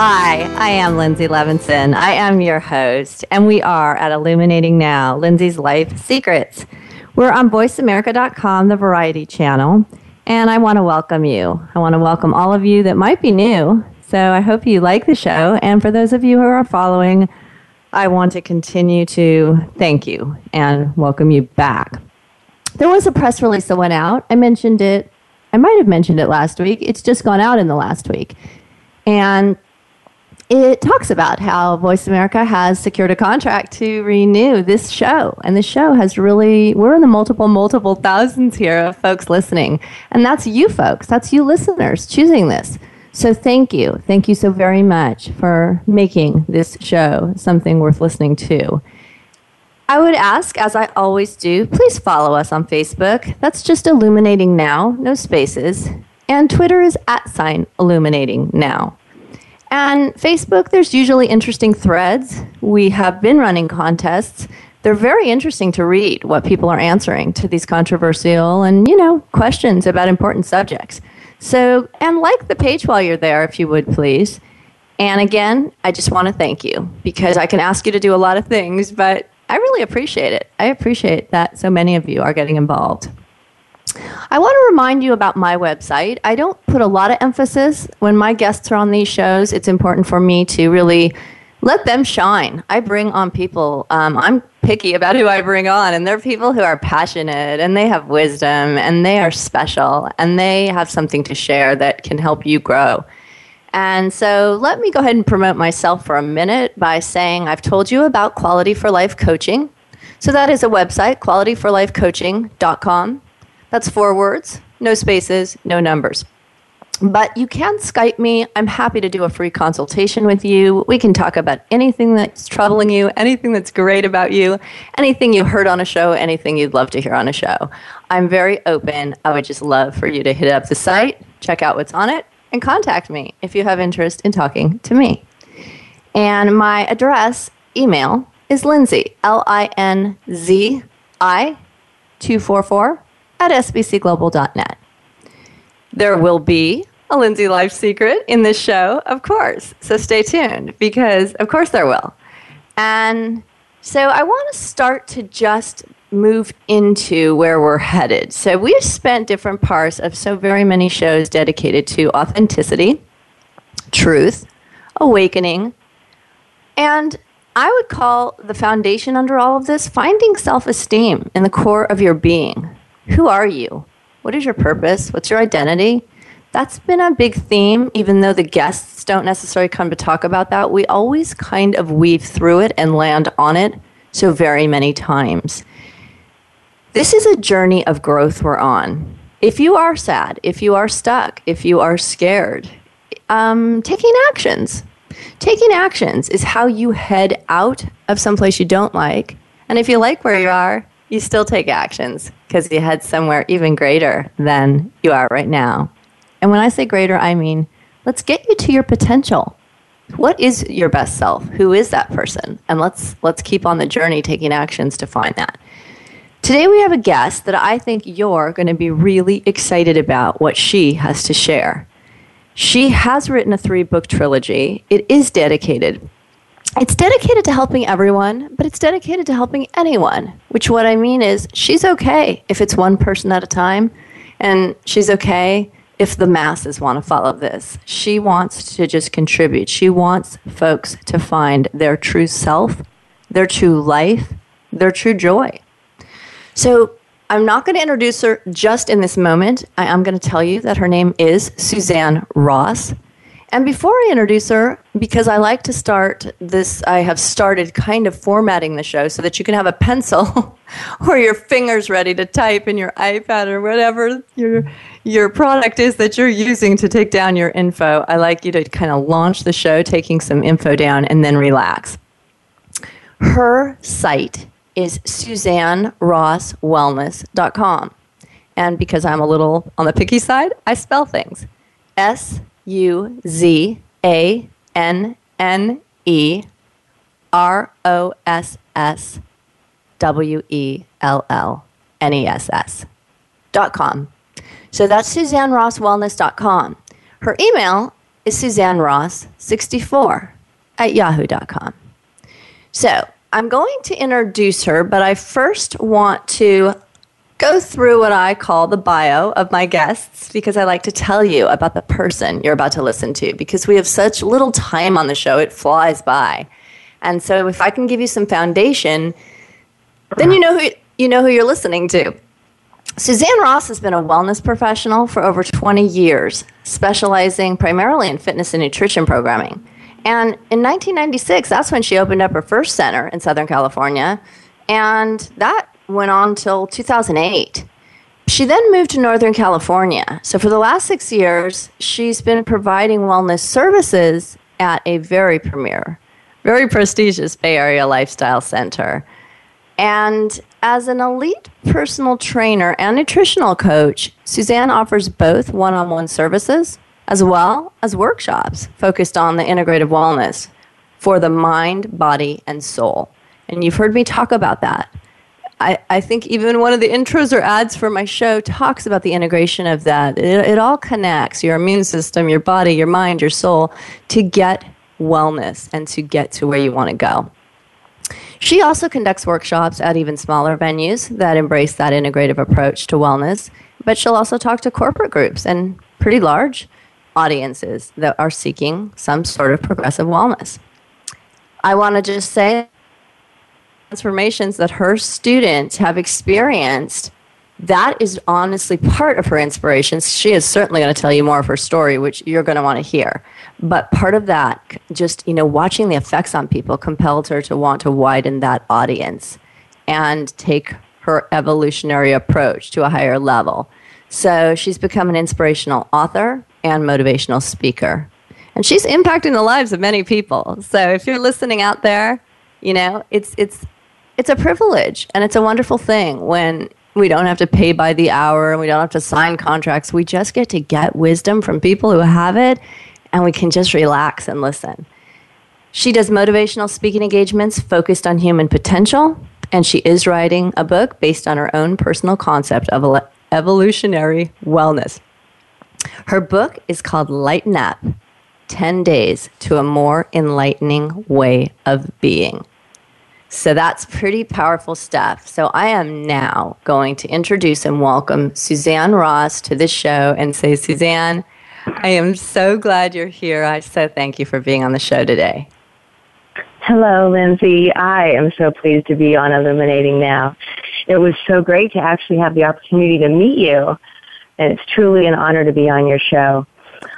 Hi, I am Linzi Levinson. I am your host, and we are at Illuminating Now, Linzi's Life Secrets. We're on VoiceAmerica.com, the variety channel, and I want to welcome you. I want to welcome all of you that might be new. So I hope you like the show, and for those of you who are following, I want to continue to thank you and welcome you back. There was a press release that went out. I mentioned it. I might have mentioned it last week. It's just gone out in the last week. And it talks about how Voice America has secured a contract to renew this show. And the show has really, we're in the multiple, multiple thousands here of folks listening. And that's you folks, that's you listeners choosing this. So thank you. Thank you so very much for making this show something worth listening to. I would ask, as I always do, please follow us on Facebook. That's just Illuminating Now, no spaces. And Twitter is at sign Illuminating Now. And Facebook, there's usually interesting threads. We have been running contests. They're very interesting to read what people are answering to these controversial and, you know, questions about important subjects. So, and like the page while you're there, if you would please. And again, I just want to thank you because I can ask you to do a lot of things, but I really appreciate it. I appreciate that so many of you are getting involved. I want to remind you about my website. I don't put a lot of emphasis when my guests are on these shows. It's important for me to really let them shine. I bring on people. Um, I'm picky about who I bring on, and they're people who are passionate and they have wisdom and they are special and they have something to share that can help you grow. And so let me go ahead and promote myself for a minute by saying I've told you about Quality for Life Coaching. So that is a website, qualityforlifecoaching.com. That's four words, no spaces, no numbers. But you can Skype me. I'm happy to do a free consultation with you. We can talk about anything that's troubling you, anything that's great about you, anything you heard on a show, anything you'd love to hear on a show. I'm very open. I would just love for you to hit up the site, check out what's on it, and contact me if you have interest in talking to me. And my address, email, is Linzi, L I N Z I 244 at sbcglobal.net. There will be a Linzi Life secret in this show, of course. So stay tuned because, of course, there will. And so I want to start to just move into where we're headed. So we've spent different parts of so very many shows dedicated to authenticity, truth, awakening, and I would call the foundation under all of this finding self esteem in the core of your being. Who are you? What is your purpose? What's your identity? That's been a big theme, even though the guests don't necessarily come to talk about that. We always kind of weave through it and land on it so very many times. This is a journey of growth we're on. If you are sad, if you are stuck, if you are scared, um, taking actions. Taking actions is how you head out of someplace you don't like. And if you like where you are, you still take actions because you head somewhere even greater than you are right now. And when I say greater, I mean let's get you to your potential. What is your best self? Who is that person? And let's let's keep on the journey taking actions to find that. Today we have a guest that I think you're going to be really excited about what she has to share. She has written a three-book trilogy. It is dedicated it's dedicated to helping everyone, but it's dedicated to helping anyone. Which, what I mean is, she's okay if it's one person at a time, and she's okay if the masses want to follow this. She wants to just contribute. She wants folks to find their true self, their true life, their true joy. So, I'm not going to introduce her just in this moment. I am going to tell you that her name is Suzanne Ross. And before I introduce her, because I like to start this, I have started kind of formatting the show so that you can have a pencil or your fingers ready to type in your iPad or whatever your your product is that you're using to take down your info. I like you to kind of launch the show taking some info down and then relax. Her site is SuzanneRossWellness.com. And because I'm a little on the picky side, I spell things. S U Z A N N E R O S S W E L L N E S S dot com. So that's suzanne ross SuzanneRossWellness.com. Her email is SuzanneRoss64 at yahoo.com. So I'm going to introduce her, but I first want to go through what I call the bio of my guests because I like to tell you about the person you're about to listen to because we have such little time on the show, it flies by. And so if I can give you some foundation, then you know who you know who you're listening to. Suzanne Ross has been a wellness professional for over 20 years, specializing primarily in fitness and nutrition programming. And in 1996, that's when she opened up her first center in Southern California. And that went on till 2008. She then moved to Northern California. So for the last six years, she's been providing wellness services at a very premier, very prestigious Bay Area lifestyle center. And as an elite personal trainer and nutritional coach, Suzanne offers both one on one services as well as workshops focused on the integrative wellness for the mind, body, and soul. And you've heard me talk about that. I, I think even one of the intros or ads for my show talks about the integration of that. It, it all connects your immune system, your body, your mind, your soul to get wellness and to get to where you want to go. She also conducts workshops at even smaller venues that embrace that integrative approach to wellness, but she'll also talk to corporate groups and pretty large audiences that are seeking some sort of progressive wellness. I want to just say transformations that her students have experienced that is honestly part of her inspiration. She is certainly going to tell you more of her story, which you're going to want to hear. But part of that, just you know, watching the effects on people compelled her to want to widen that audience and take her evolutionary approach to a higher level. So she's become an inspirational author and motivational speaker. And she's impacting the lives of many people. So if you're listening out there, you know, it's it's it's a privilege and it's a wonderful thing when we don't have to pay by the hour and we don't have to sign contracts. We just get to get wisdom from people who have it and we can just relax and listen. She does motivational speaking engagements focused on human potential, and she is writing a book based on her own personal concept of evolutionary wellness. Her book is called Lighten Up 10 Days to a More Enlightening Way of Being. So that's pretty powerful stuff. So I am now going to introduce and welcome Suzanne Ross to the show and say, Suzanne, I am so glad you're here. I so thank you for being on the show today. Hello, Linzi. I am so pleased to be on Illuminating Now. It was so great to actually have the opportunity to meet you, and it's truly an honor to be on your show.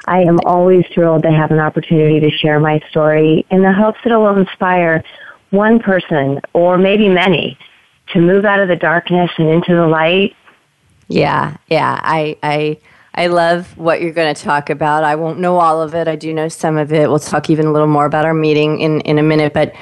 I am always thrilled to have an opportunity to share my story in the hopes that it will inspire one person or maybe many to move out of the darkness and into the light. Yeah, yeah. I I I love what you're going to talk about. I won't know all of it. I do know some of it. We'll talk even a little more about our meeting in in a minute, but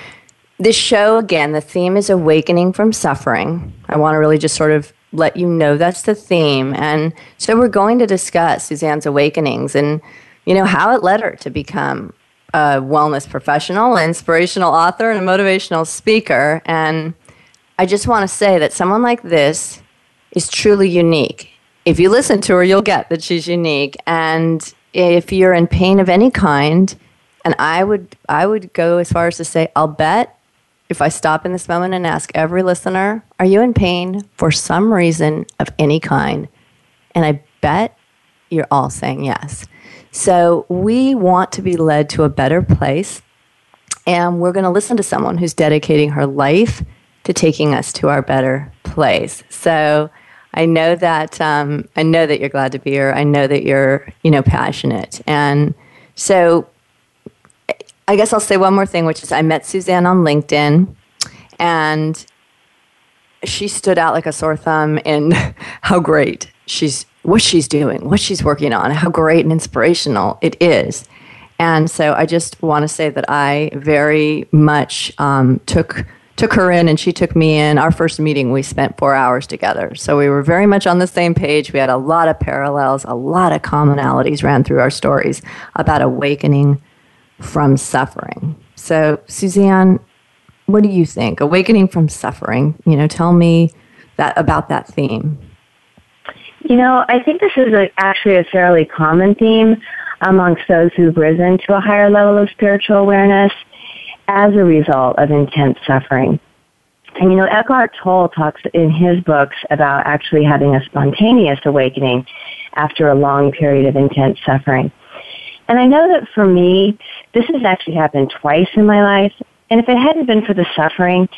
this show again, the theme is awakening from suffering. I want to really just sort of let you know that's the theme. And so we're going to discuss Suzanne's awakenings and you know how it led her to become a wellness professional, an inspirational author, and a motivational speaker. And I just want to say that someone like this is truly unique. If you listen to her, you'll get that she's unique. And if you're in pain of any kind, and I would I would go as far as to say, I'll bet if I stop in this moment and ask every listener, are you in pain for some reason of any kind? And I bet you're all saying yes. So we want to be led to a better place. And we're going to listen to someone who's dedicating her life to taking us to our better place. So I know that um, I know that you're glad to be here. I know that you're you know passionate, and So I guess I'll say one more thing, which is I met Suzanne on LinkedIn, and she stood out like a sore thumb in how great she's what she's doing, what she's working on, how great and inspirational it is. And so I just want to say that I very much um, took took her in and she took me in. Our first meeting, we spent four hours together. So we were very much on the same page. We had a lot of parallels, a lot of commonalities ran through our stories about awakening from suffering. So, Suzanne, what do you think? Awakening from suffering, you know, tell me that about that theme. You know, I think this is a, actually a fairly common theme amongst those who've risen to a higher level of spiritual awareness as a result of intense suffering. And you know, Eckhart Tolle talks in his books about actually having a spontaneous awakening after a long period of intense suffering. And I know that for me, this has actually happened twice in my life. And if it hadn't been for the suffering,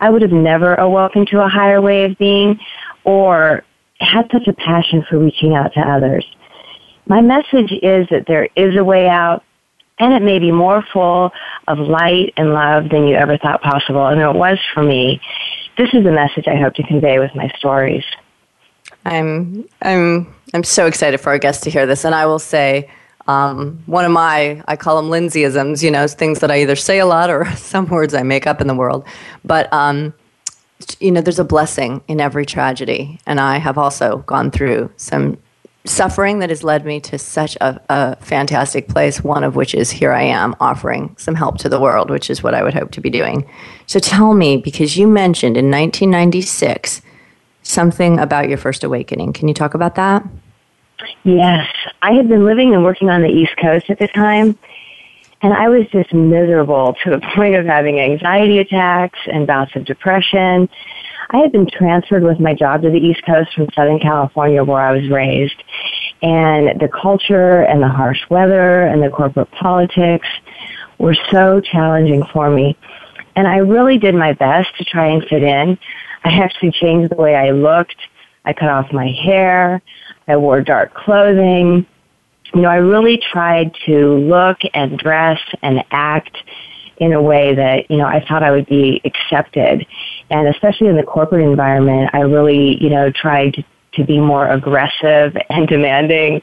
I would have never awoken to a higher way of being or had such a passion for reaching out to others. My message is that there is a way out and it may be more full of light and love than you ever thought possible. And it was for me. This is the message I hope to convey with my stories. I'm I'm I'm so excited for our guests to hear this, and I will say um, one of my, I call them Lindsayisms, you know, things that I either say a lot or some words I make up in the world. But, um, you know, there's a blessing in every tragedy. And I have also gone through some suffering that has led me to such a, a fantastic place, one of which is here I am offering some help to the world, which is what I would hope to be doing. So tell me, because you mentioned in 1996 something about your first awakening. Can you talk about that? Yes. I had been living and working on the East Coast at the time, and I was just miserable to the point of having anxiety attacks and bouts of depression. I had been transferred with my job to the East Coast from Southern California where I was raised. And the culture and the harsh weather and the corporate politics were so challenging for me. And I really did my best to try and fit in. I actually changed the way I looked. I cut off my hair. I wore dark clothing. You know, I really tried to look and dress and act in a way that, you know, I thought I would be accepted. And especially in the corporate environment, I really, you know, tried to, be more aggressive and demanding,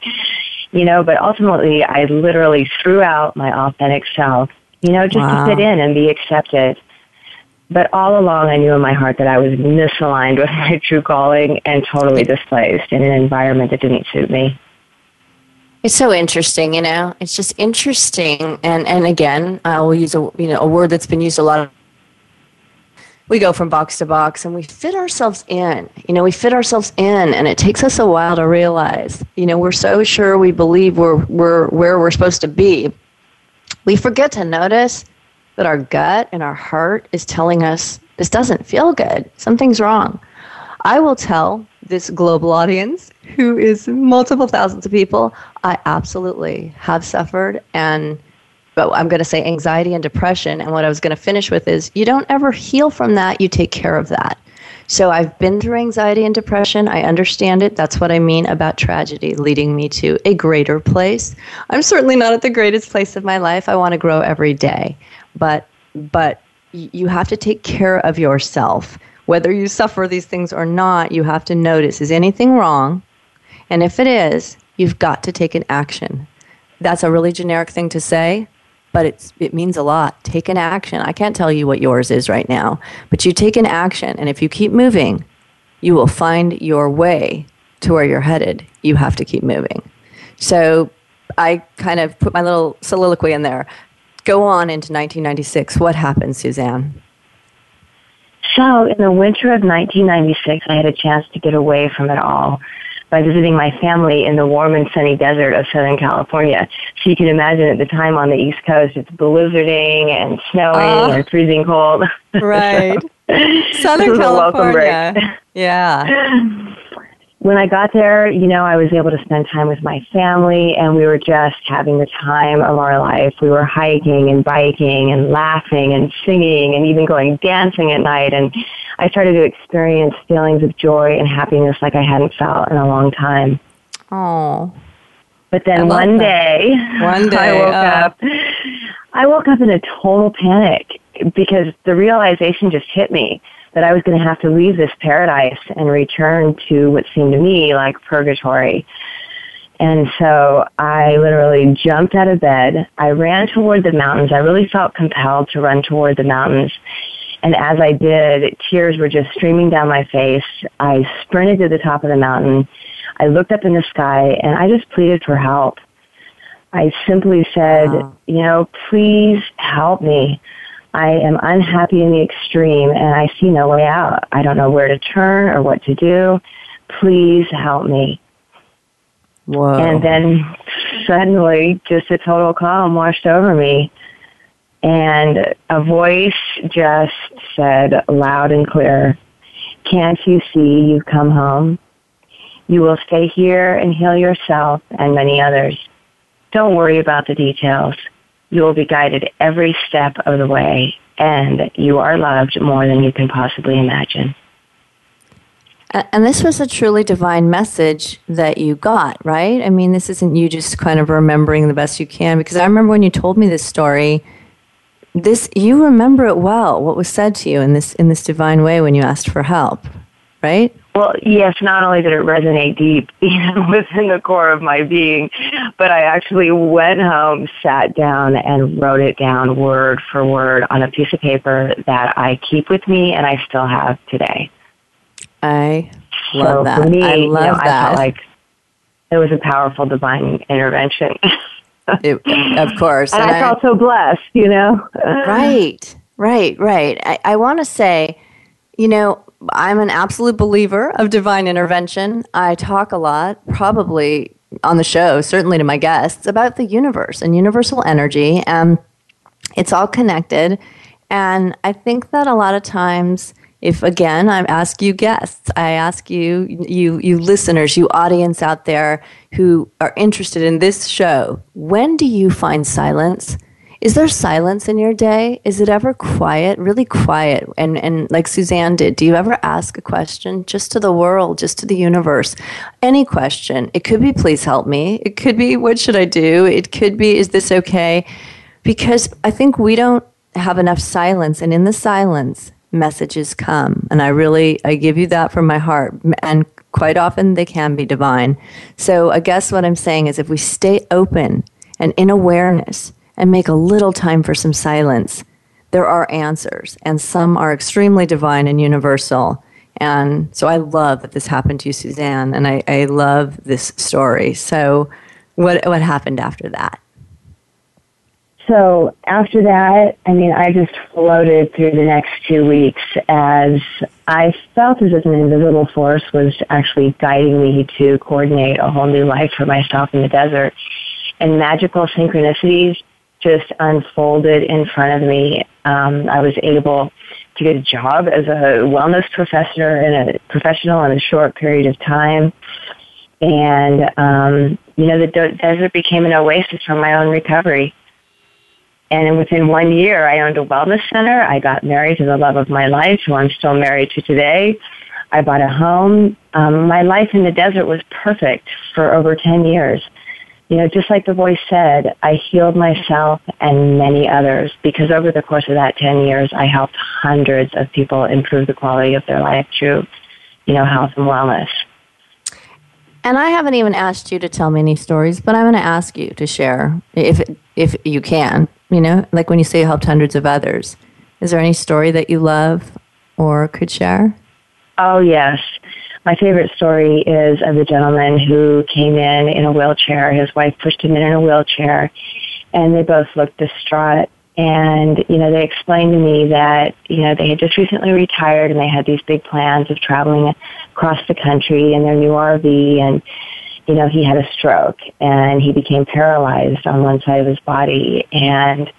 you know, but ultimately I literally threw out my authentic self, you know, just wow. to fit in and be accepted. But all along, I knew in my heart that I was misaligned with my true calling and totally displaced in an environment that didn't suit me. It's so interesting, you know. It's just interesting, and and again, I will use a you know a word that's been used a lot. Of, we go from box to box, and we fit ourselves in. You know, we fit ourselves in, and it takes us a while to realize. You know, we're so sure we believe we're we're where we're supposed to be. We forget to notice that our gut and our heart is telling us this doesn't feel good. Something's wrong. I will tell this global audience, who is multiple thousands of people, I absolutely have suffered and but I'm going to say anxiety and depression. And what I was going to finish with is you don't ever heal from that, you take care of that. So I've been through anxiety and depression. I understand it. That's what I mean about tragedy leading me to a greater place. I'm certainly not at the greatest place of my life. I want to grow every day but but you have to take care of yourself whether you suffer these things or not you have to notice is anything wrong? And if it is you've got to take an action. That's a really generic thing to say but it's, it means a lot. Take an action. I can't tell you what yours is right now but you take an action and if you keep moving you will find your way to where you're headed. You have to keep moving. So I kind of put my little soliloquy in there. Go on into 1996. What happened, Suzanne? So, in the winter of 1996, I had a chance to get away from it all by visiting my family in the warm and sunny desert of Southern California. So you can imagine at the time on the East Coast, it's blizzarding and snowing uh, and freezing cold. Right. Southern California. Yeah. when I got there, you know, I was able to spend time with my family and we were just having the time of our life. We were hiking and biking and laughing and singing and even going dancing at night. And I started to experience feelings of joy and happiness like I hadn't felt in a long time. Oh, But then one day, one day, I woke uh, up. I woke up in a total panic because the realization just hit me that I was going to have to leave this paradise and return to what seemed to me like purgatory. And so I literally jumped out of bed. I ran toward the mountains. I really felt compelled to run toward the mountains. And as I did, tears were just streaming down my face. I sprinted to the top of the mountain. I looked up in the sky and I just pleaded for help. I simply said, wow. you know, please help me. I am unhappy in the extreme and I see no way out. I don't know where to turn or what to do. Please help me. Whoa. And then suddenly just a total calm washed over me. And a voice just said loud and clear, can't you see you've come home? You will stay here and heal yourself and many others. Don't worry about the details. You will be guided every step of the way, and you are loved more than you can possibly imagine. And this was a truly divine message that you got, right? I mean, this isn't you just kind of remembering the best you can. Because I remember when you told me this story, this you remember it well. What was said to you in this in this divine way when you asked for help, right? Well, yes, not only did it resonate deep even within the core of my being, but I actually went home, sat down, and wrote it down word for word on a piece of paper that I keep with me and I still have today. I love so that. For me, I love you know, that. I felt like it was a powerful divine intervention. it, of course. and, and I, I, felt so blessed, you know? right, right, right. I, I want to say, you know, I'm an absolute believer of divine intervention. I talk a lot, probably on the show, certainly to my guests, about the universe and universal energy. And it's all connected. And I think that a lot of times, if again, I ask you guests, I ask you, you, you listeners, you audience out there who are interested in this show, when do you find silence? Is there silence in your day? Is it ever quiet, really quiet? And, and like Suzanne did, do you ever ask a question just to the world, just to the universe? Any question. It could be, please help me. It could be, what should I do? It could be, is this okay? Because I think we don't have enough silence. And in the silence, messages come. And I really, I give you that from my heart. And quite often they can be divine. So I guess what I'm saying is if we stay open and in awareness, and make a little time for some silence, there are answers, and some are extremely divine and universal. And so I love that this happened to you, Suzanne, and I, I love this story. So, what, what happened after that? So, after that, I mean, I just floated through the next two weeks as I felt as if an invisible force was actually guiding me to coordinate a whole new life for myself in the desert. And magical synchronicities just unfolded in front of me. Um, I was able to get a job as a wellness professor and a professional in a short period of time. And, um, you know, the desert became an oasis for my own recovery. And within one year, I owned a wellness center. I got married to the love of my life, who I'm still married to today. I bought a home. Um, my life in the desert was perfect for over 10 years you know, just like the voice said, I healed myself and many others because over the course of that 10 years, I helped hundreds of people improve the quality of their life through, you know, health and wellness. And I haven't even asked you to tell me any stories, but I'm going to ask you to share if if you can. You know, like when you say you helped hundreds of others. Is there any story that you love or could share? Oh yes, my favorite story is of a gentleman who came in in a wheelchair. His wife pushed him in in a wheelchair, and they both looked distraught. And, you know, they explained to me that, you know, they had just recently retired and they had these big plans of traveling across the country in their new RV. And, you know, he had a stroke and he became paralyzed on one side of his body. And,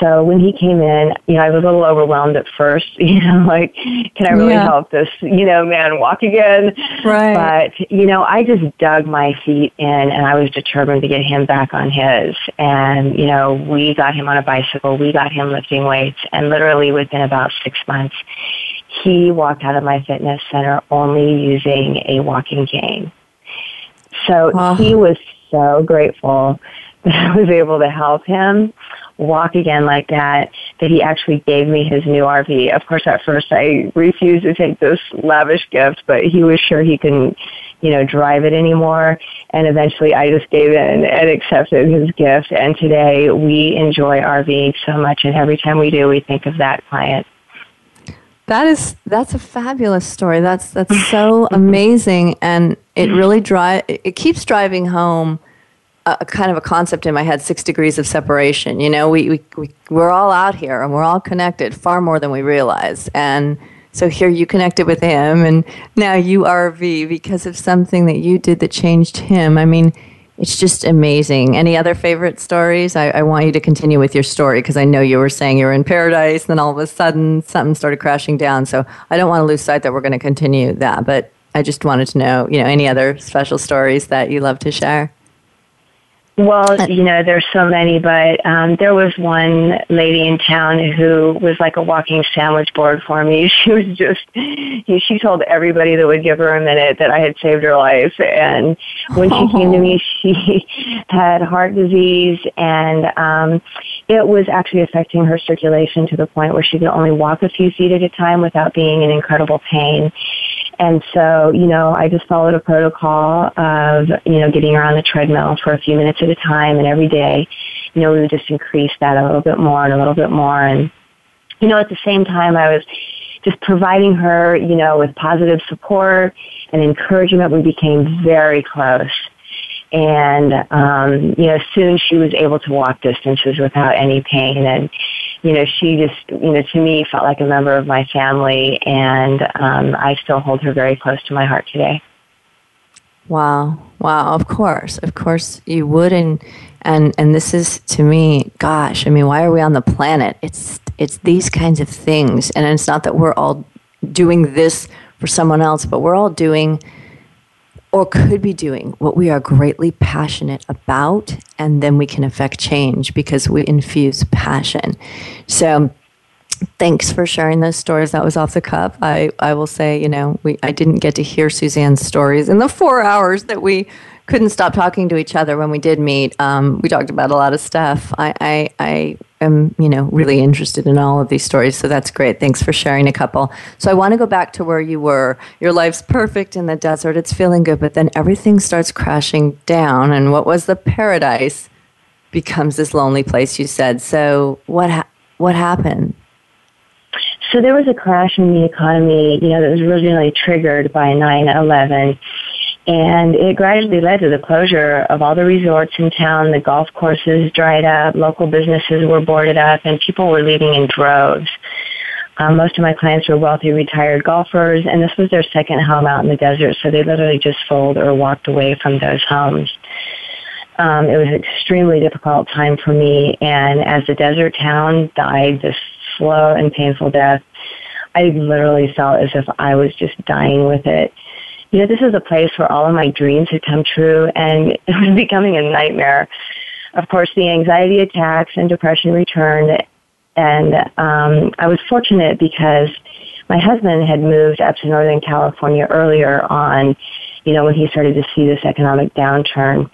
so when he came in, you know, I was a little overwhelmed at first, you know, like, can I really yeah. help this, you know, man walk again? Right. But, you know, I just dug my feet in and I was determined to get him back on his. And, you know, we got him on a bicycle, we got him lifting weights, and literally within about six months, he walked out of my fitness center only using a walking cane. So he was so grateful that I was able to help him walk again like that, that he actually gave me his new RV. Of course, at first I refused to take this lavish gift, but he was sure he couldn't, you know, drive it anymore. And eventually I just gave in and accepted his gift. And today we enjoy RVing so much. And every time we do, we think of that client. That is that's a fabulous story. That's that's so amazing, and it really drive it keeps driving home a, kind of a concept in my head: six degrees of separation. You know, we we we we're all out here and we're all connected far more than we realize. And so here you connected with him, and now you RV because of something that you did that changed him. I mean it's just amazing. Any other favorite stories? I, I want you to continue with your story because I know you were saying you were in paradise, and then all of a sudden something started crashing down. So I don't want to lose sight that we're going to continue that. But I just wanted to know, you know, any other special stories that you love to share. Well, you know, there's so many, but um, there was one lady in town who was like a walking sandwich board for me. She was just, she told everybody that would give her a minute that I had saved her life. And when she came to me, she had heart disease, and um, it was actually affecting her circulation to the point where she could only walk a few feet at a time without being in incredible pain. And so, you know, I just followed a protocol of, you know, getting her on the treadmill for a few minutes at a time and every day, you know, we would just increase that a little bit more and a little bit more. And, you know, at the same time, I was just providing her, you know, with positive support and encouragement. We became very close. And, um, you know, soon she was able to walk distances without any pain. And, you know, she just, you know, to me felt like a member of my family. And um, I still hold her very close to my heart today. Wow. Wow. Of course. Of course you would. And, and, and this is to me, gosh, I mean, why are we on the planet? It's, it's these kinds of things. And it's not that we're all doing this for someone else, but we're all doing or could be doing what we are greatly passionate about, and then we can affect change because we infuse passion. So, thanks for sharing those stories. That was off the cuff. I, I will say, you know, we I didn't get to hear Suzanne's stories in the four hours that we couldn't stop talking to each other when we did meet. Um, we talked about a lot of stuff. I, I, I am, you know, really interested in all of these stories. So that's great. Thanks for sharing a couple. So I want to go back to where you were. Your life's perfect in the desert. It's feeling good, but then everything starts crashing down. And what was the paradise becomes this lonely place. You said. So what ha- what happened? So there was a crash in the economy, you know, that was originally triggered by 9/11 and it gradually led to the closure of all the resorts in town. The golf courses dried up, local businesses were boarded up, and people were leaving in droves. Um, most of my clients were wealthy retired golfers, and this was their second home out in the desert, so they literally just sold or walked away from those homes. Um, it was an extremely difficult time for me, and as the desert town died this slow and painful death, I literally felt as if I was just dying with it you know, this is a place where all of my dreams had come true and it was becoming a nightmare. Of course, the anxiety attacks and depression returned and um, I was fortunate because my husband had moved up to Northern California earlier on, you know, when he started to see this economic downturn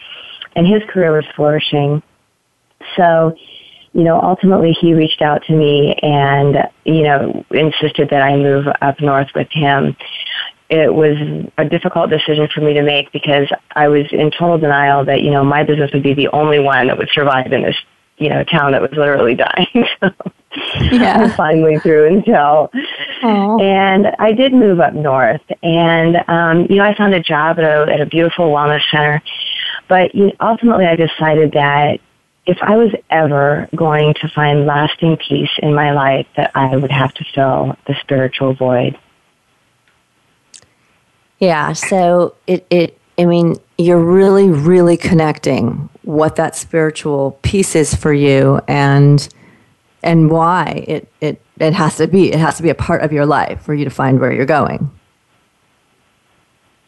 and his career was flourishing. So, you know, ultimately he reached out to me and, you know, insisted that I move up north with him it was a difficult decision for me to make because I was in total denial that, you know, my business would be the only one that would survive in this, you know, town that was literally dying. so yeah. I finally through until, and I did move up north and, um, you know, I found a job at a, at a beautiful wellness center, but you know, ultimately I decided that if I was ever going to find lasting peace in my life, that I would have to fill the spiritual void. Yeah. So it, it, I mean, you're really, really connecting what that spiritual piece is for you and, and why it, it, it has to be, it has to be a part of your life for you to find where you're going.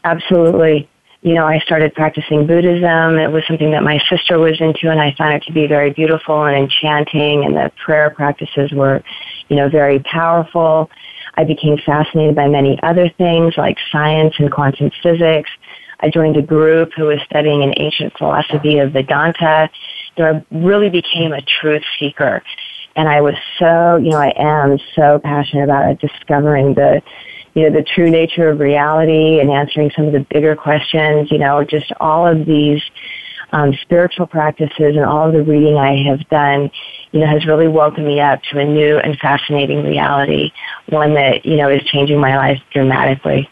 Absolutely. You know, I started practicing Buddhism. It was something that my sister was into and I found it to be very beautiful and enchanting and the prayer practices were, you know, very powerful. I became fascinated by many other things like science and quantum physics. I joined a group who was studying an ancient philosophy of Vedanta. So I really became a truth seeker. And I was so, you know, I am so passionate about discovering the, you know, the true nature of reality and answering some of the bigger questions, you know, just all of these um, spiritual practices and all of the reading I have done, you know, has really woken me up to a new and fascinating reality, one that, you know, is changing my life dramatically.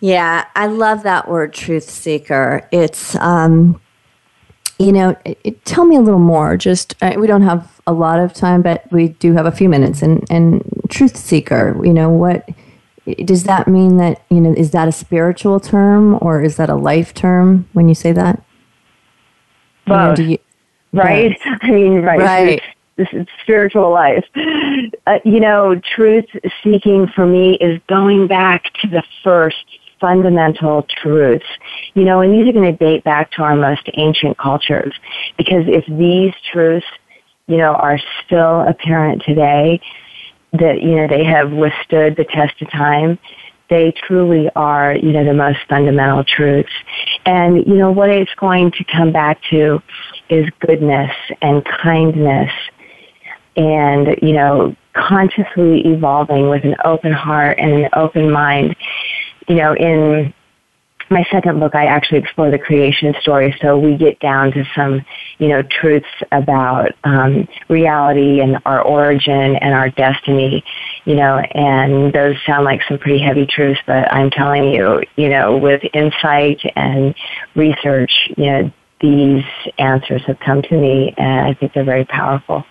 Yeah, I love that word truth seeker. It's, um, you know, it, it, tell me a little more. Just, uh, we don't have a lot of time, but we do have a few minutes. And, and truth seeker, you know, what does that mean that, you know, is that a spiritual term or is that a life term when you say that? Both. You know, you, right? I mean, right. Right. This is spiritual life. Uh, you know, truth seeking for me is going back to the first fundamental truths. You know, and these are going to date back to our most ancient cultures. Because if these truths, you know, are still apparent today, that, you know, they have withstood the test of time, they truly are, you know, the most fundamental truths. And, you know, what it's going to come back to is goodness and kindness and, you know, consciously evolving with an open heart and an open mind you know, in my second book, I actually explore the creation story. So we get down to some, you know, truths about um, reality and our origin and our destiny, you know, and those sound like some pretty heavy truths, but I'm telling you, you know, with insight and research, you know, these answers have come to me, and I think they're very powerful.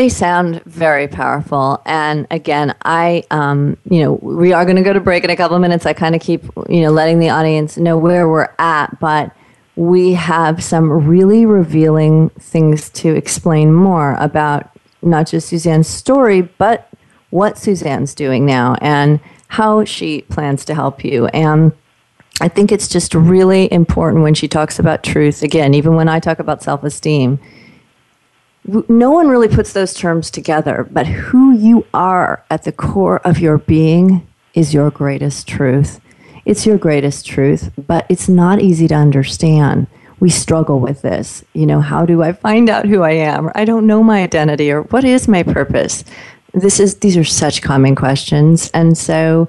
They sound very powerful. And again, I, um, you know, we are going to go to break in a couple of minutes. I kind of keep, you know, letting the audience know where we're at, but we have some really revealing things to explain more about not just Suzanne's story, but what Suzanne's doing now and how she plans to help you. And I think it's just really important when she talks about truth. Again, even when I talk about self esteem, no one really puts those terms together, but who you are at the core of your being is your greatest truth. It's your greatest truth, but it's not easy to understand. We struggle with this. You know, how do I find out who I am? Or I don't know my identity or what is my purpose? This is these are such common questions. And so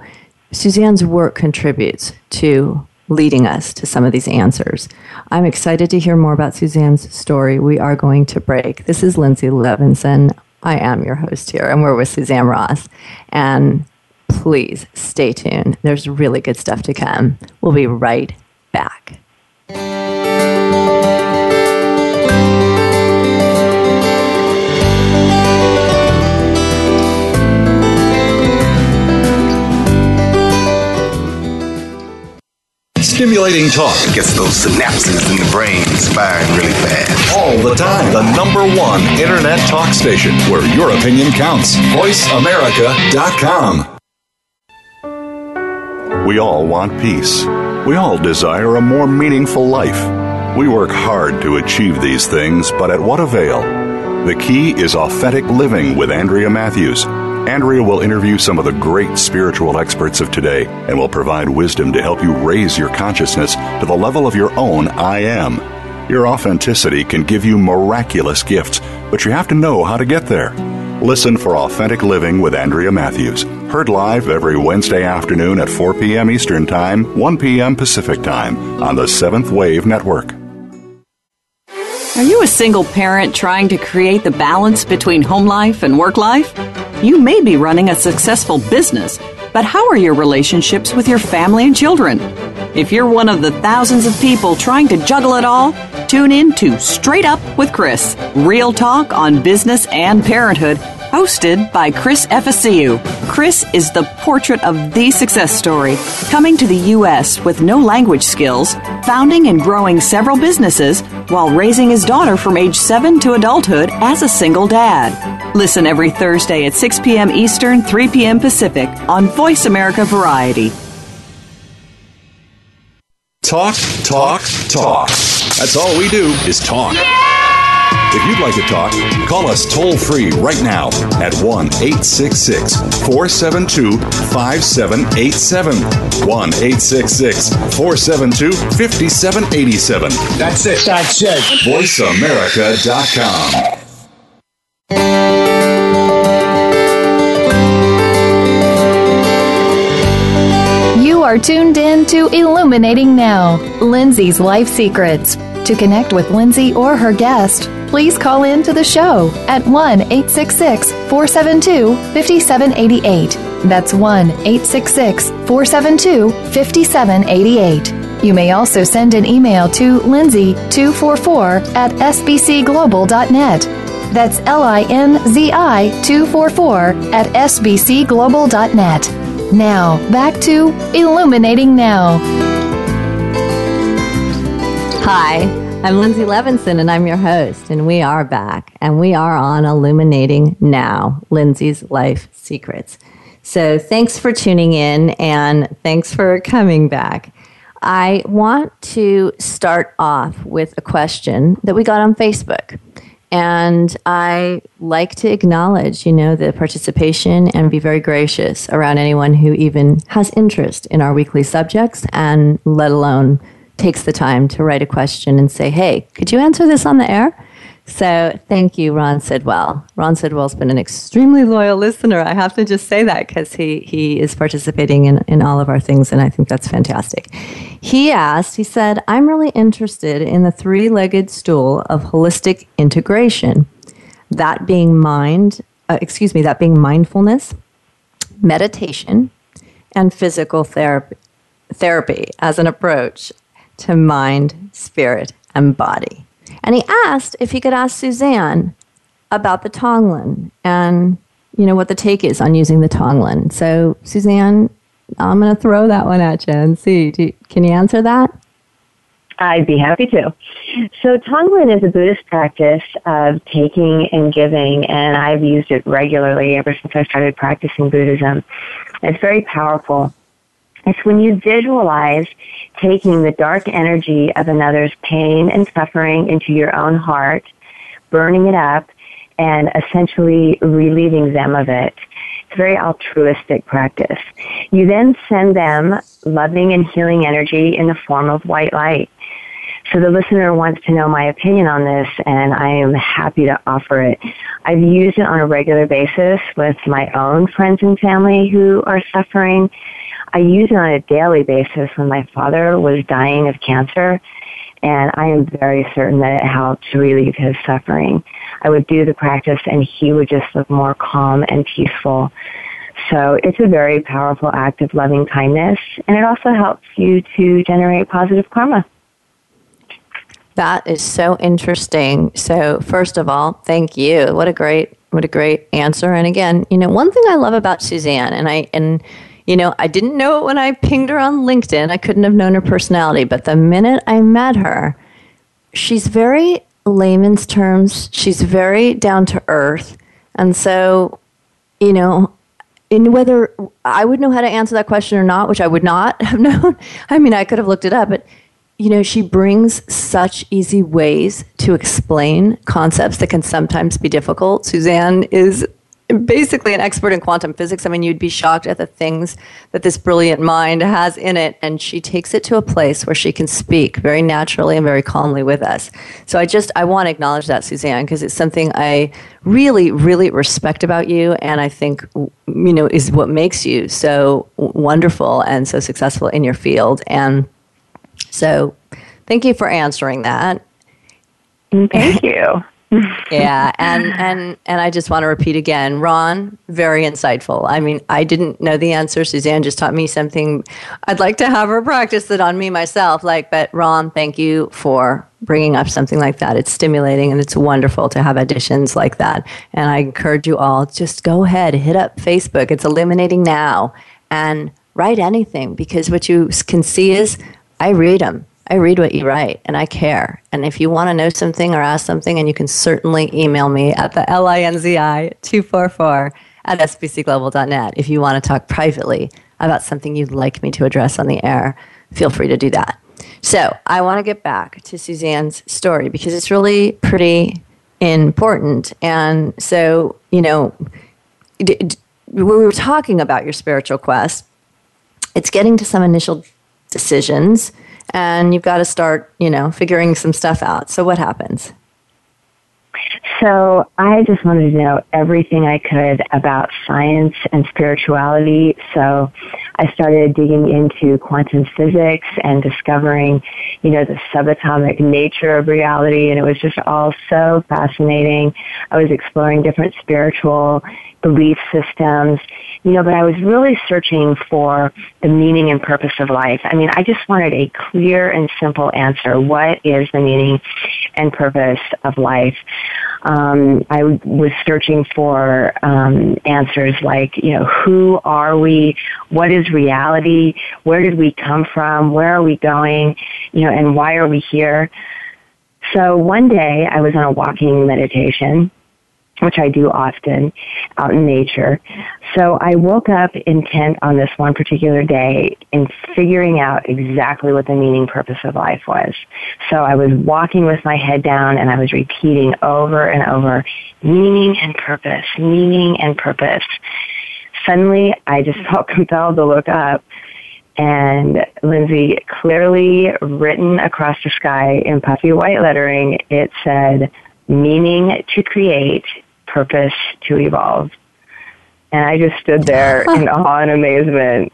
Suzanne's work contributes to leading us to some of these answers. I'm excited to hear more about Suzanne's story. We are going to break. This is Linzi Levinson. I am your host here, and we're with Suzanne Ross. And please stay tuned. There's really good stuff to come. We'll be right back. Stimulating talk gets those synapses in the brain firing really fast. All the time. The number one internet talk station where your opinion counts. VoiceAmerica.com. We all want peace. We all desire a more meaningful life. We work hard to achieve these things, but at what avail? The key is authentic living with Andrea Matthews. Andrea will interview some of the great spiritual experts of today and will provide wisdom to help you raise your consciousness to the level of your own I am. Your authenticity can give you miraculous gifts, but you have to know how to get there. Listen for Authentic Living with Andrea Matthews. Heard live every Wednesday afternoon at 4 p.m. Eastern Time, 1 p.m. Pacific Time on the Seventh Wave Network. Are you a single parent trying to create the balance between home life and work life? You may be running a successful business, but how are your relationships with your family and children? If you're one of the thousands of people trying to juggle it all, tune in to Straight Up with Chris, real talk on business and parenthood hosted by Chris Efficiu. Chris is the portrait of the success story, coming to the U.S. with no language skills, founding and growing several businesses while raising his daughter from age 7 to adulthood as a single dad. Listen every Thursday at 6 p.m. Eastern, 3 p.m. Pacific on Voice America Variety. Talk, talk, talk. That's all we do is talk. Yeah! If you'd like to talk, call us toll free right now at 1 866 472 5787. 1 866 472 5787. That's it. That's it. VoiceAmerica.com. You are tuned in to Illuminating Now, Linzi's Life Secrets. To connect with Linzi or her guest, please call in to the show at 1 866 472 5788. That's 1 866 472 5788. You may also send an email to linzi244 at sbcglobal.net. That's L I N Z I 244 at sbcglobal.net. Now, back to Illuminating Now. Hi, I'm Linzi Levinson, and I'm your host, and we are back, and we are on Illuminating Now, Linzi's Life Secrets. So thanks for tuning in, and thanks for coming back. I want to start off with a question that we got on Facebook. And I like to acknowledge, you know, the participation and be very gracious around anyone who even has interest in our weekly subjects and let alone takes the time to write a question and say, hey, could you answer this on the air? So thank you, Ron Sidwell. Ron Sidwell's been an extremely loyal listener. I have to just say that because he, he is participating in, in all of our things, and I think that's fantastic. He asked, he said, I'm really interested in the three legged stool of holistic integration, that being mind, uh, excuse me, that being mindfulness, meditation, and physical therapy, therapy as an approach to mind, spirit, and body. And he asked if he could ask Suzanne about the Tonglen and you know what the take is on using the Tonglen. So Suzanne, I'm going to throw that one at you and see. You, can you answer that? I'd be happy to. So Tonglen is a Buddhist practice of taking and giving, and I've used it regularly ever since I started practicing Buddhism. It's very powerful. It's when you visualize taking the dark energy of another's pain and suffering into your own heart, burning it up, and essentially relieving them of it. It's a very altruistic practice. You then send them loving and healing energy in the form of white light. So the listener wants to know my opinion on this, and I am happy to offer it. I've used it on a regular basis with my own friends and family who are suffering I use it on a daily basis when my father was dying of cancer, and I am very certain that it helped relieve his suffering. I would do the practice, and he would just look more calm and peaceful. So it's a very powerful act of loving kindness, and it also helps you to generate positive karma. That is so interesting. So, first of all, thank you. What a great, what a great answer. And again, you know, one thing I love about Suzanne, and I and you know, I didn't know it when I pinged her on LinkedIn. I couldn't have known her personality, but the minute I met her, she's very layman's terms. She's very down to earth. And so, you know, in whether I would know how to answer that question or not, which I would not have known. I mean, I could have looked it up, but you know, she brings such easy ways to explain concepts that can sometimes be difficult. Suzanne is basically an expert in quantum physics. I mean, you'd be shocked at the things that this brilliant mind has in it. And she takes it to a place where she can speak very naturally and very calmly with us. So I just, I want to acknowledge that, Suzanne, because it's something I really, really respect about you. And I think, you know, is what makes you so wonderful and so successful in your field. And so thank you for answering that. Thank you yeah, and and and I just want to repeat again, Ron, very insightful. I mean, I didn't know the answer. Suzanne just taught me something. I'd like to have her practice it on me myself. Like, but Ron, thank you for bringing up something like that. It's stimulating and it's wonderful to have additions like that. And I encourage you all just go ahead, hit up Facebook. It's illuminating now, and write anything because what you can see is I read them. I read what you write and I care. And if you want to know something or ask something, and you can certainly email me at the L-I-N-Z-I 244 at sbcglobal.net. If you want to talk privately about something you'd like me to address on the air, feel free to do that. So I want to get back to Suzanne's story because it's really pretty important. And so, you know, we were talking about your spiritual quest. It's getting to some initial decisions, and you've got to start, you know, figuring some stuff out. So, what happens? So I just wanted to know everything I could about science and spirituality. So I started digging into quantum physics and discovering, you know, the subatomic nature of reality. And it was just all so fascinating. I was exploring different spiritual belief systems, you know, but I was really searching for the meaning and purpose of life. I mean, I just wanted a clear and simple answer. What is the meaning and purpose of life? Um, I was searching for um, answers like, you know, who are we? What is reality? Where did we come from? Where are we going? You know, and why are we here? So one day I was on a walking meditation which I do often out in nature. So I woke up intent on this one particular day in figuring out exactly what the meaning purpose of life was. So I was walking with my head down and I was repeating over and over meaning and purpose, meaning and purpose. Suddenly I just felt compelled to look up and Linzi, clearly written across the sky in puffy white lettering, it said, meaning to create, purpose to evolve. And I just stood there in awe and amazement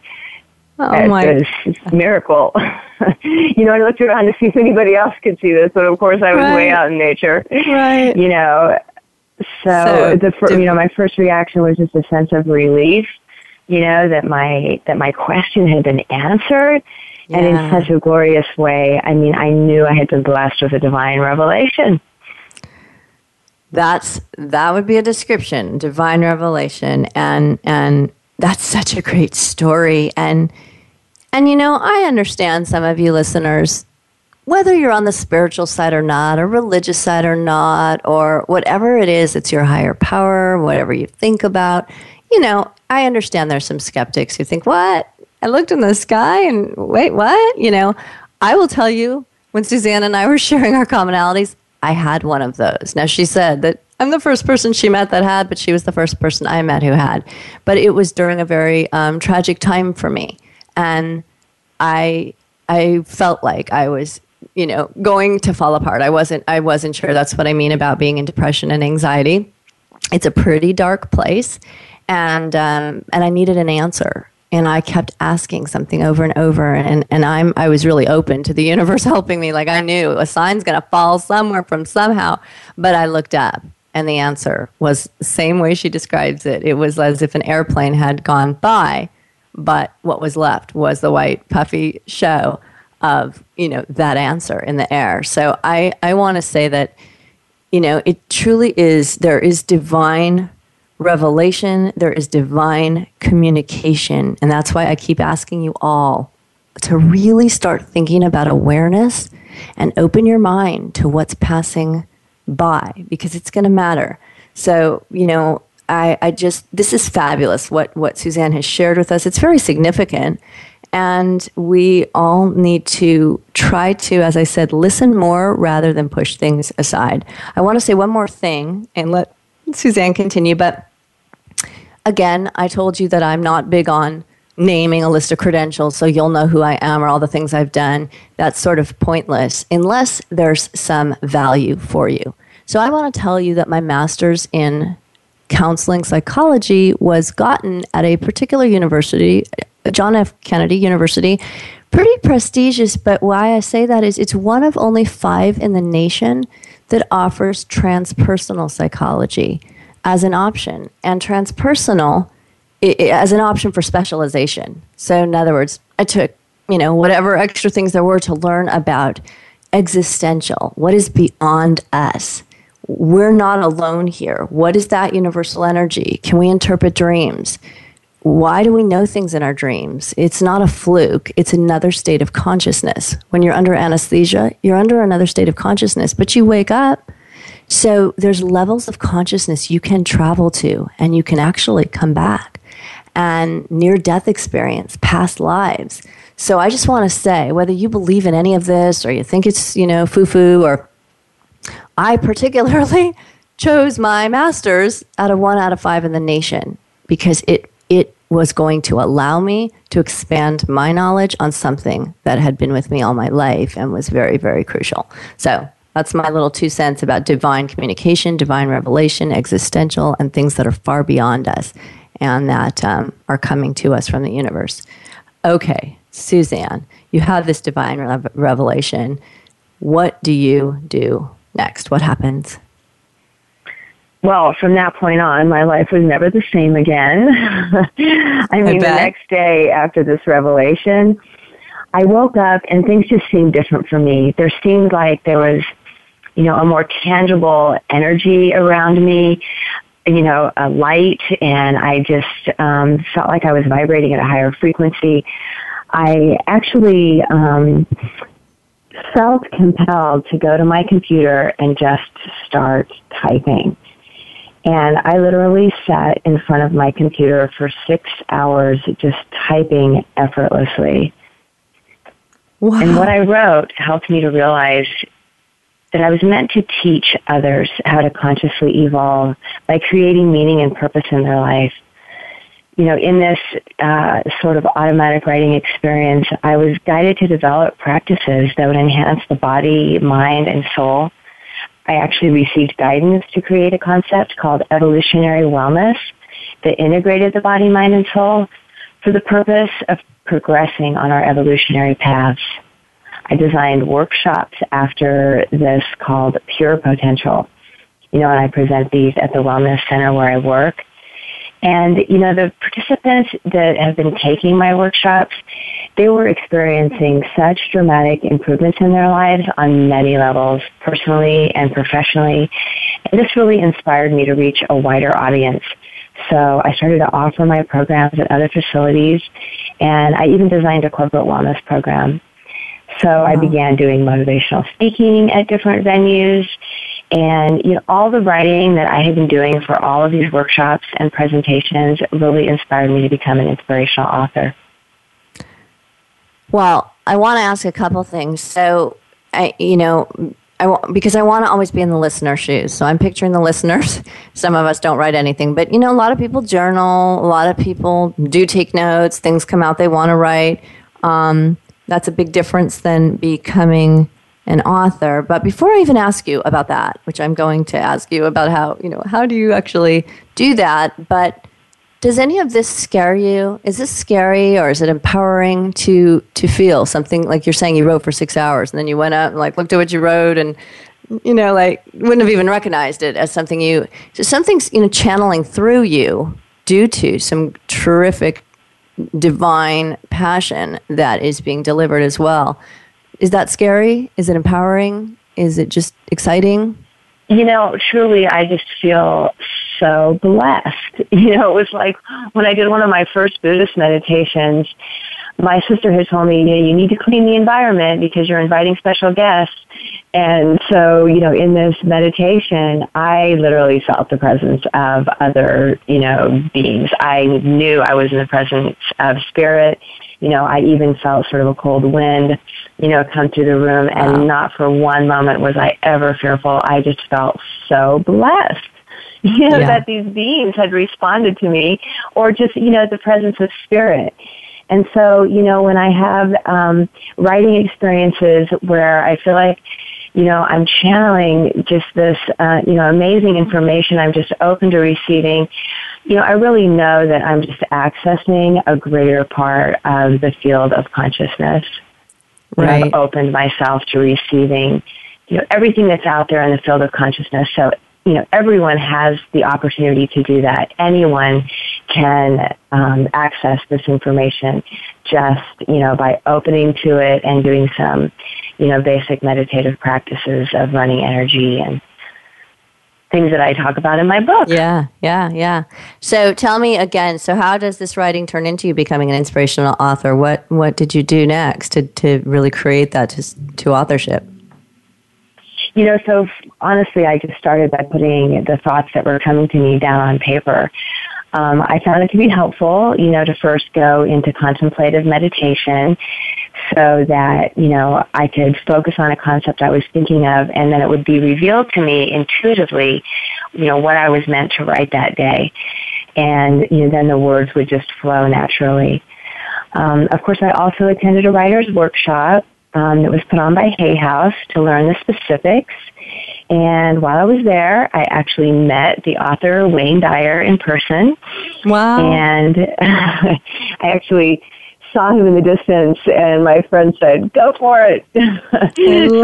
oh at my. this miracle. you know, I looked around to see if anybody else could see this, but of course I was Right. way out in nature. Right. You know, so, So the fir- you know my first reaction was just a sense of relief. You know that my that my question had been answered, and in such a glorious way. I mean, I knew I had been blessed with a divine revelation. That's that would be a description, divine revelation, and and that's such a great story. And and you know, I understand some of you listeners, whether you're on the spiritual side or not, or religious side or not, or whatever it is, it's your higher power, whatever you think about. You know, I understand there's some skeptics who think, "What? I looked in the sky and wait, what?" You know, I will tell you when Suzanne and I were sharing our commonalities, I had one of those. Now, she said that I'm the first person she met that had, but she was the first person I met who had. But it was during a very um, tragic time for me. And I, I felt like I was, you know, going to fall apart. I wasn't, I wasn't sure. That's what I mean about being in depression and anxiety. It's a pretty dark place. And, um, and I needed an answer and I kept asking something over and over and, and I'm I was really open to the universe helping me. Like I knew a sign's going to fall somewhere from somehow but I looked up and the answer was the same way she describes it. It was as if an airplane had gone by but what was left was the white puffy show of you know that answer in the air. So I I want to say that you know it truly is there is divine revelation, there is divine communication. And that's why I keep asking you all to really start thinking about awareness and open your mind to what's passing by because it's going to matter. So, you know, I, I just, this is fabulous what, what Suzanne has shared with us. It's very significant. And we all need to try to, as I said, listen more rather than push things aside. I want to say one more thing and let Suzanne continue. But again, I told you that I'm not big on naming a list of credentials so you'll know who I am or all the things I've done. That's sort of pointless unless there's some value for you. So I want to tell you that my master's in counseling psychology was gotten at a particular university, John F. Kennedy University. Pretty prestigious, but why I say that is it's one of only five in the nation that offers transpersonal psychology as an option. And transpersonal as an option for specialization. So, in other words, I took, you know, whatever extra things there were to learn about existential, what is beyond us. We're not alone here. What is that universal energy? Can we interpret dreams? Why do we know things in our dreams? It's not a fluke, it's another state of consciousness. When you're under anesthesia, you're under another state of consciousness, but you wake up. So there's levels of consciousness you can travel to and you can actually come back and near death experience, past lives. So I just want to say whether you believe in any of this or you think it's, you know, foo foo or I particularly chose my master's out of one out of five in the nation because it it was going to allow me to expand my knowledge on something that had been with me all my life and was very, very crucial. So that's my little two cents about divine communication, divine revelation, existential, and things that are far beyond us and that um, are coming to us from the universe. Okay, Suzanne, you have this divine revelation. What do you do next? What happens? well, from that point on, my life was never the same again. I mean, I the next day after this revelation, I woke up and things just seemed different for me. There seemed like there was, you know, a more tangible energy around me, you know, a light, and I just um, felt like I was vibrating at a higher frequency. I actually um, felt compelled to go to my computer and just start typing. And I literally sat in front of my computer for six hours just typing effortlessly. Wow. And what I wrote helped me to realize that I was meant to teach others how to consciously evolve by creating meaning and purpose in their life. You know, in this uh, sort of automatic writing experience, I was guided to develop practices that would enhance the body, mind, and soul I actually received guidance to create a concept called evolutionary wellness that integrated the body, mind, and soul for the purpose of progressing on our evolutionary paths. I designed workshops after this called Pure Potential. You know, and I present these at the Wellness Center where I work. And, you know, the participants that have been taking my workshops, they were experiencing such dramatic improvements in their lives on many levels, personally and professionally. And this really inspired me to reach a wider audience. So I started to offer my programs at other facilities, and I even designed a corporate wellness program. So wow. I began doing motivational speaking at different venues and you know, all the writing that I had been doing for all of these workshops and presentations really inspired me to become an inspirational author. Well, I want to ask a couple things. So, I, you know, I want, because I want to always be in the listener's shoes. So I'm picturing the listeners. Some of us don't write anything, but you know, a lot of people journal. A lot of people do take notes. Things come out they want to write. Um, that's a big difference than becoming an author. But before I even ask you about that, which I'm going to ask you about how, you know, how do you actually do that? But does any of this scare you? Is this scary or is it empowering to to feel something like you're saying you wrote for six hours and then you went up and like looked at what you wrote and you know like wouldn't have even recognized it as something you so something's you know channeling through you due to some terrific divine passion that is being delivered as well. Is that scary? Is it empowering? Is it just exciting? You know, truly, I just feel so blessed. You know, it was like when I did one of my first Buddhist meditations, my sister had told me, you know, you need to clean the environment because you're inviting special guests. And so, you know, in this meditation, I literally felt the presence of other, you know, beings. I knew I was in the presence of spirit you know, I even felt sort of a cold wind, you know, come through the room and wow. not for one moment was I ever fearful. I just felt so blessed. You know, yeah. that these beings had responded to me or just, you know, the presence of spirit. And so, you know, when I have um, writing experiences where I feel like, you know, I'm channeling just this, uh, you know, amazing information. I'm just open to receiving you know, I really know that I'm just accessing a greater part of the field of consciousness. Right. I've opened myself to receiving, you know, everything that's out there in the field of consciousness. So, you know, everyone has the opportunity to do that. Anyone can um, access this information just, you know, by opening to it and doing some, you know, basic meditative practices of running energy and things that I talk about in my book. Yeah, yeah, yeah. So tell me again, so how does this writing turn into you becoming an inspirational author? What what did you do next to, to really create that to, to authorship? You know, so honestly, I just started by putting the thoughts that were coming to me down on paper. Um, I found it to be helpful, you know, to first go into contemplative meditation so that, you know, I could focus on a concept I was thinking of and then it would be revealed to me intuitively you know, what I was meant to write that day. And, you know, then the words would just flow naturally. Um, of course, I also attended a writer's workshop um, that was put on by Hay House to learn the specifics. And while I was there, I actually met the author Wayne Dyer in person. Wow. And I actually saw him in the distance, and my friend said, "Go for it!" so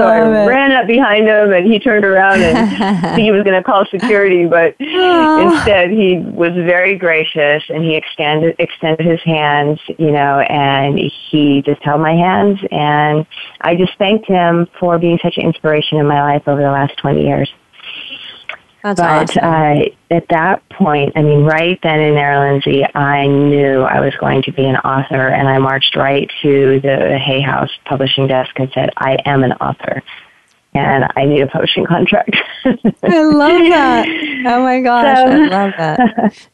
I it. ran up behind him, and he turned around and he was going to call security, but instead he was very gracious, and he extended extended his hands, you know, and he just held my hands, and I just thanked him for being such an inspiration in my life over the last twenty years. That's But awesome. uh, at that point, I mean, right then and there, Linzi, I knew I was going to be an author, and I marched right to the Hay House publishing desk and said, "I am an author." And I need a publishing contract. I love that. Oh my gosh, So- I love that.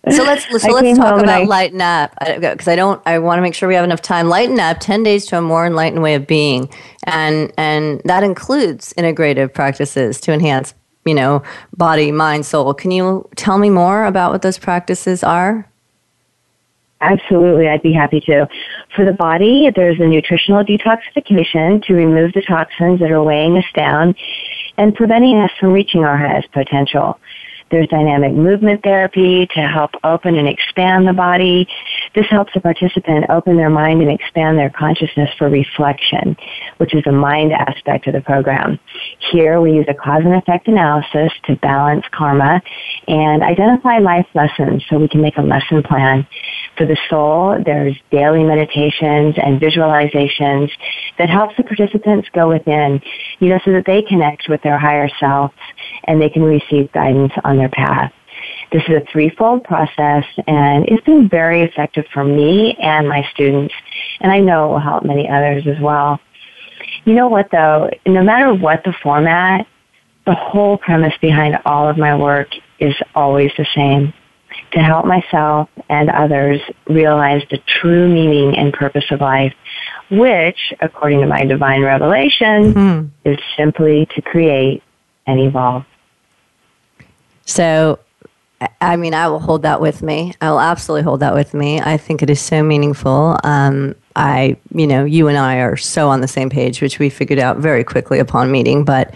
So let's so let's talk about I- lighten up because I don't. I want to make sure we have enough time. Lighten up. Ten days to a more enlightened way of being, and and that includes integrative practices to enhance, you know, body, mind, soul. Can you tell me more about what those practices are? Absolutely, I'd be happy to. For the body, there's a nutritional detoxification to remove the toxins that are weighing us down and preventing us from reaching our highest potential. There's dynamic movement therapy to help open and expand the body. This helps the participant open their mind and expand their consciousness for reflection, which is the mind aspect of the program. Here we use a cause and effect analysis to balance karma and identify life lessons so we can make a lesson plan. For the soul, there's daily meditations and visualizations that helps the participants go within, you know, so that they connect with their higher selves and they can receive guidance on their path. This is a threefold process and it's been very effective for me and my students and I know it will help many others as well. You know what though, no matter what the format, the whole premise behind all of my work is always the same. To help myself and others realize the true meaning and purpose of life, which, according to my divine revelation, hmm. is simply to create and evolve. So, I- mean, I will hold that with me. I will absolutely hold that with me. I think it is so meaningful. Um, I, you know, you and I are so on the same page, which we figured out very quickly upon meeting. But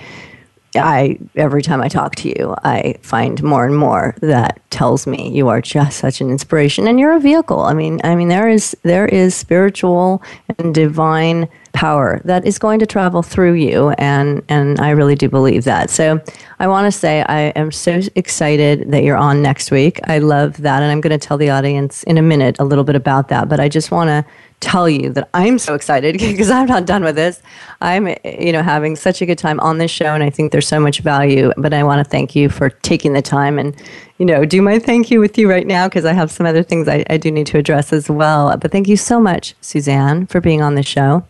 I, every time I talk to you, I find more and more that tells me you are just such an inspiration, and you're a vehicle. I mean, I mean, there is there is spiritual and divine power that is going to travel through you, and and I really do believe that. So I want to say I am so excited that you're on next week. I love that, and I'm going to tell the audience in a minute a little bit about that. But I just want to tell you that I'm so excited because I'm not done with this. I'm, you know, having such a good time on this show, and I think there's so much value. But I want to thank you for taking the time and, you know, do my thank you with you right now because I have some other things I, I do need to address as well. But thank you so much, Suzanne, for being on the show.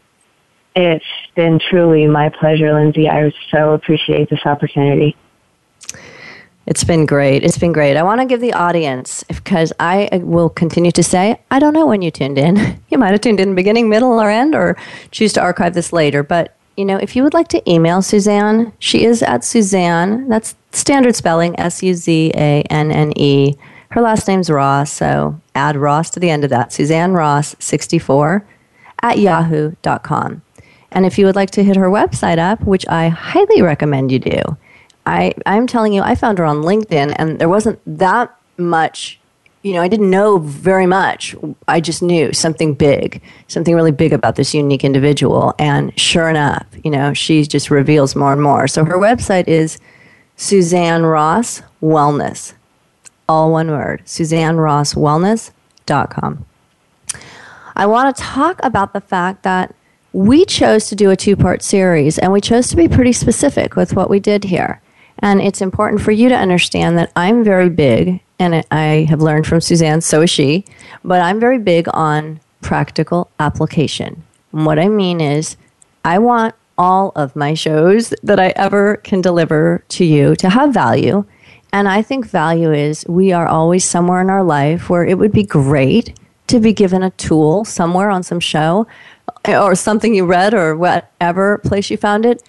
It's been truly my pleasure, Linzi. I so appreciate this opportunity. It's been great. It's been great. I want to give the audience, because I uh, will continue to say, I don't know when you tuned in. You might have tuned in beginning, middle, or end, or choose to archive this later. But, you know, if you would like to email Suzanne, she is at Suzanne. That's standard spelling, S U Z A N N E. Her last name's Ross, so add Ross to the end of that. Suzanne Ross, 64, at yahoo.com. And if you would like to hit her website up, which I highly recommend you do, I, I'm telling you, I found her on LinkedIn and there wasn't that much, you know, I didn't know very much. I just knew something big, something really big about this unique individual. And sure enough, you know, she just reveals more and more. So her website is Suzanne Ross Wellness, all one word, Suzanne Ross Wellness.com. I want to talk about the fact that we chose to do a two part series and we chose to be pretty specific with what we did here. And it's important for you to understand that I'm very big, and I have learned from Suzanne, so is she, but I'm very big on practical application. And what I mean is, I want all of my shows that I ever can deliver to you to have value. And I think value is we are always somewhere in our life where it would be great to be given a tool somewhere on some show or something you read or whatever place you found it,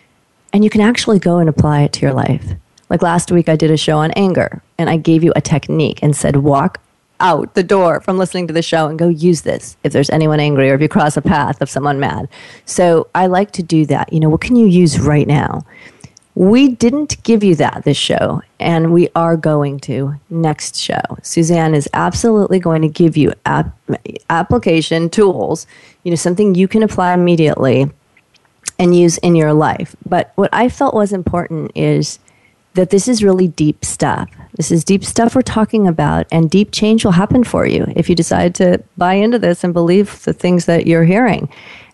and you can actually go and apply it to your life. Like last week, I did a show on anger and I gave you a technique and said, walk out the door from listening to the show and go use this if there's anyone angry or if you cross a path of someone mad. So I like to do that. You know, what can you use right now? We didn't give you that this show, and we are going to next show. Suzanne is absolutely going to give you ap- application tools, you know, something you can apply immediately and use in your life. But what I felt was important is that this is really deep stuff. This is deep stuff we're talking about, and deep change will happen for you if you decide to buy into this and believe the things that you're hearing.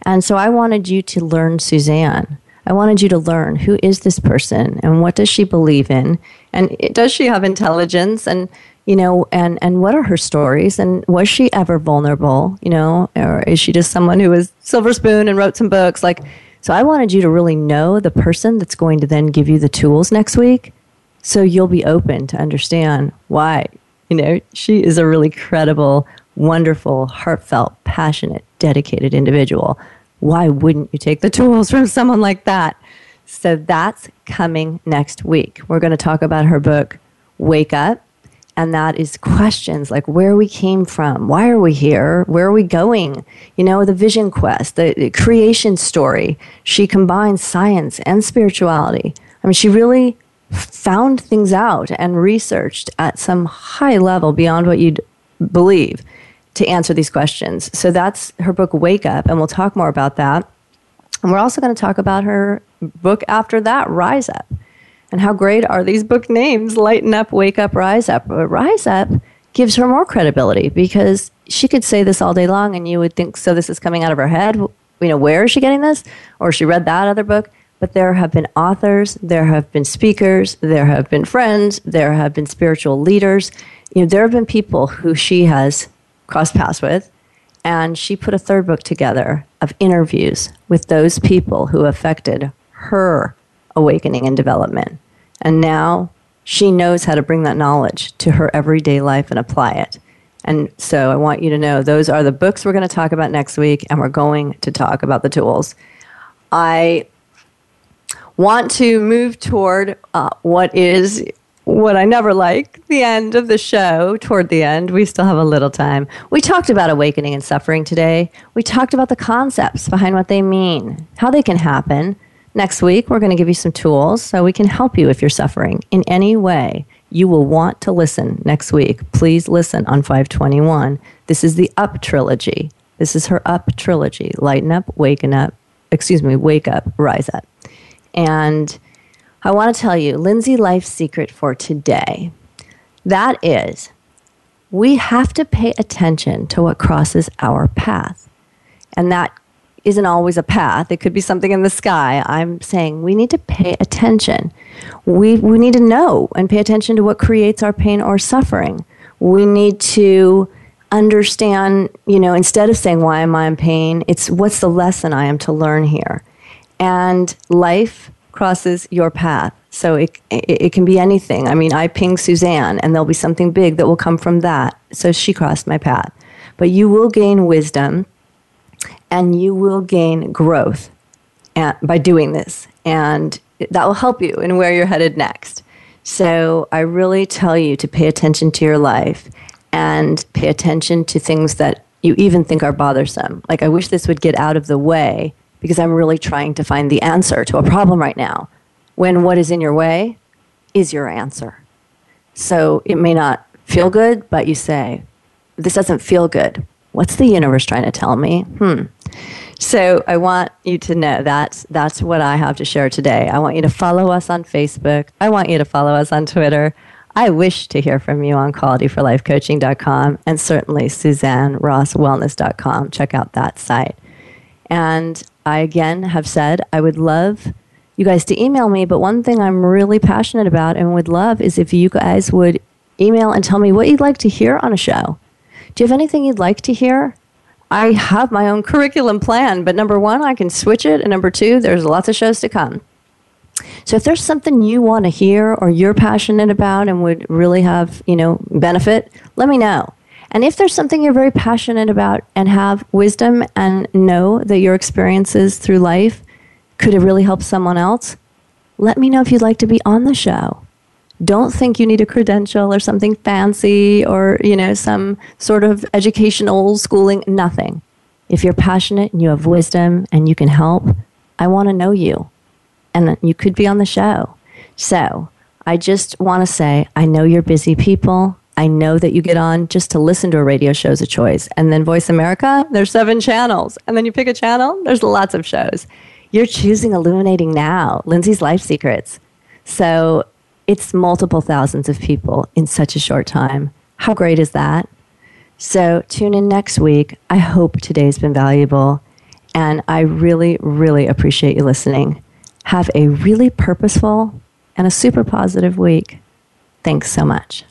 And so I wanted you to learn Suzanne. I wanted you to learn who is this person and what does she believe in and does she have intelligence and you know and and what are her stories and was she ever vulnerable you know or is she just someone who was silver spoon and wrote some books like so I wanted you to really know the person that's going to then give you the tools next week so you'll be open to understand why. You know, she is a really credible, wonderful, heartfelt, passionate, dedicated individual. Why wouldn't you take the tools from someone like that? So that's coming next week. We're going to talk about her book, Wake Up and that is questions like where we came from, why are we here, where are we going? You know, the vision quest, the, creation story. She combines science and spirituality. I mean, she really found things out and researched at some high level beyond what you'd believe to answer these questions. So that's her book, Wake Up, and we'll talk more about that. And we're also going to talk about her book after that, Rise Up. And how great are these book names? Lighten Up, Wake Up, Rise Up. But Rise Up gives her more credibility because she could say this all day long and you would think, so this is coming out of her head. You know, where is she getting this? Or she read that other book. But there have been authors, there have been speakers, there have been friends, there have been spiritual leaders. You know, there have been people who she has crossed paths with. And she put a third book together of interviews with those people who affected her awakening and development. And now she knows how to bring that knowledge to her everyday life and apply it. And so I want you to know those are the books we're going to talk about next week, and we're going to talk about the tools. I want to move toward uh, what is what I never like the end of the show, toward the end. We still have a little time. We talked about awakening and suffering today. We talked about the concepts behind what they mean, how they can happen Next week, we're going to give you some tools so we can help you if you're suffering in any way. You will want to listen next week. Please listen on 521. This is the Up trilogy. This is her Up trilogy Lighten Up, Waken Up, excuse me, Wake Up, Rise Up. And I want to tell you, Linzi Life's secret for today that is, we have to pay attention to what crosses our path. And that isn't always a path. It could be something in the sky. I'm saying we need to pay attention. We, we need to know and pay attention to what creates our pain or suffering. We need to understand, you know, instead of saying, why am I in pain? It's what's the lesson I am to learn here? And life crosses your path. So it, it, it, can be anything. I mean, I ping Suzanne, and there'll be something big that will come from that. So she crossed my path. But you will gain wisdom and you will gain growth by doing this. And that will help you in where you're headed next. So I really tell you to pay attention to your life and pay attention to things that you even think are bothersome. Like, I wish this would get out of the way because I'm really trying to find the answer to a problem right now. When what is in your way is your answer. So it may not feel good, but you say, This doesn't feel good. What's the universe trying to tell me? Hmm. So I want you to know that's that's what I have to share today. I want you to follow us on Facebook. I want you to follow us on Twitter. I wish to hear from you on qualityforlifecoaching.com and certainly SuzanneRossWellness.com. Check out that site. And I again have said I would love you guys to email me, but one thing I'm really passionate about and would love is if you guys would email and tell me what you'd like to hear on a show. Do you have anything you'd like to hear? I have my own curriculum plan, but number one, I can switch it. And number two, there's lots of shows to come. So if there's something you want to hear or you're passionate about and would really have, you know, benefit, let me know. And if there's something you're very passionate about and have wisdom and know that your experiences through life could have really helped someone else, let me know if you'd like to be on the show. Don't think you need a credential or something fancy or, you know, some sort of educational schooling, nothing. If you're passionate and you have wisdom and you can help, I want to know you. And you could be on the show. So I just want to say, I know you're busy people. I know that you get on just to listen to a radio show is a choice. And then Voice America, there's seven channels. And then you pick a channel, there's lots of shows. You're choosing Illuminating Now, Linzi's Life Secrets. So it's multiple thousands of people in such a short time. How great is that? So tune in next week. I hope today's been valuable. And I really, really appreciate you listening. Have a really purposeful and a super positive week. Thanks so much.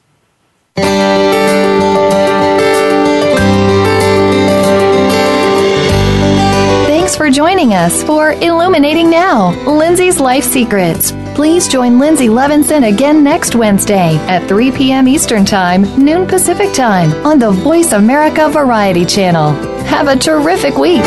Thanks for joining us for Illuminating Now, Linzi's Life Secrets. Please join Linzi Levinson again next Wednesday at 3 p.m. Eastern Time, noon Pacific Time on the Voice America Variety Channel. Have a terrific week.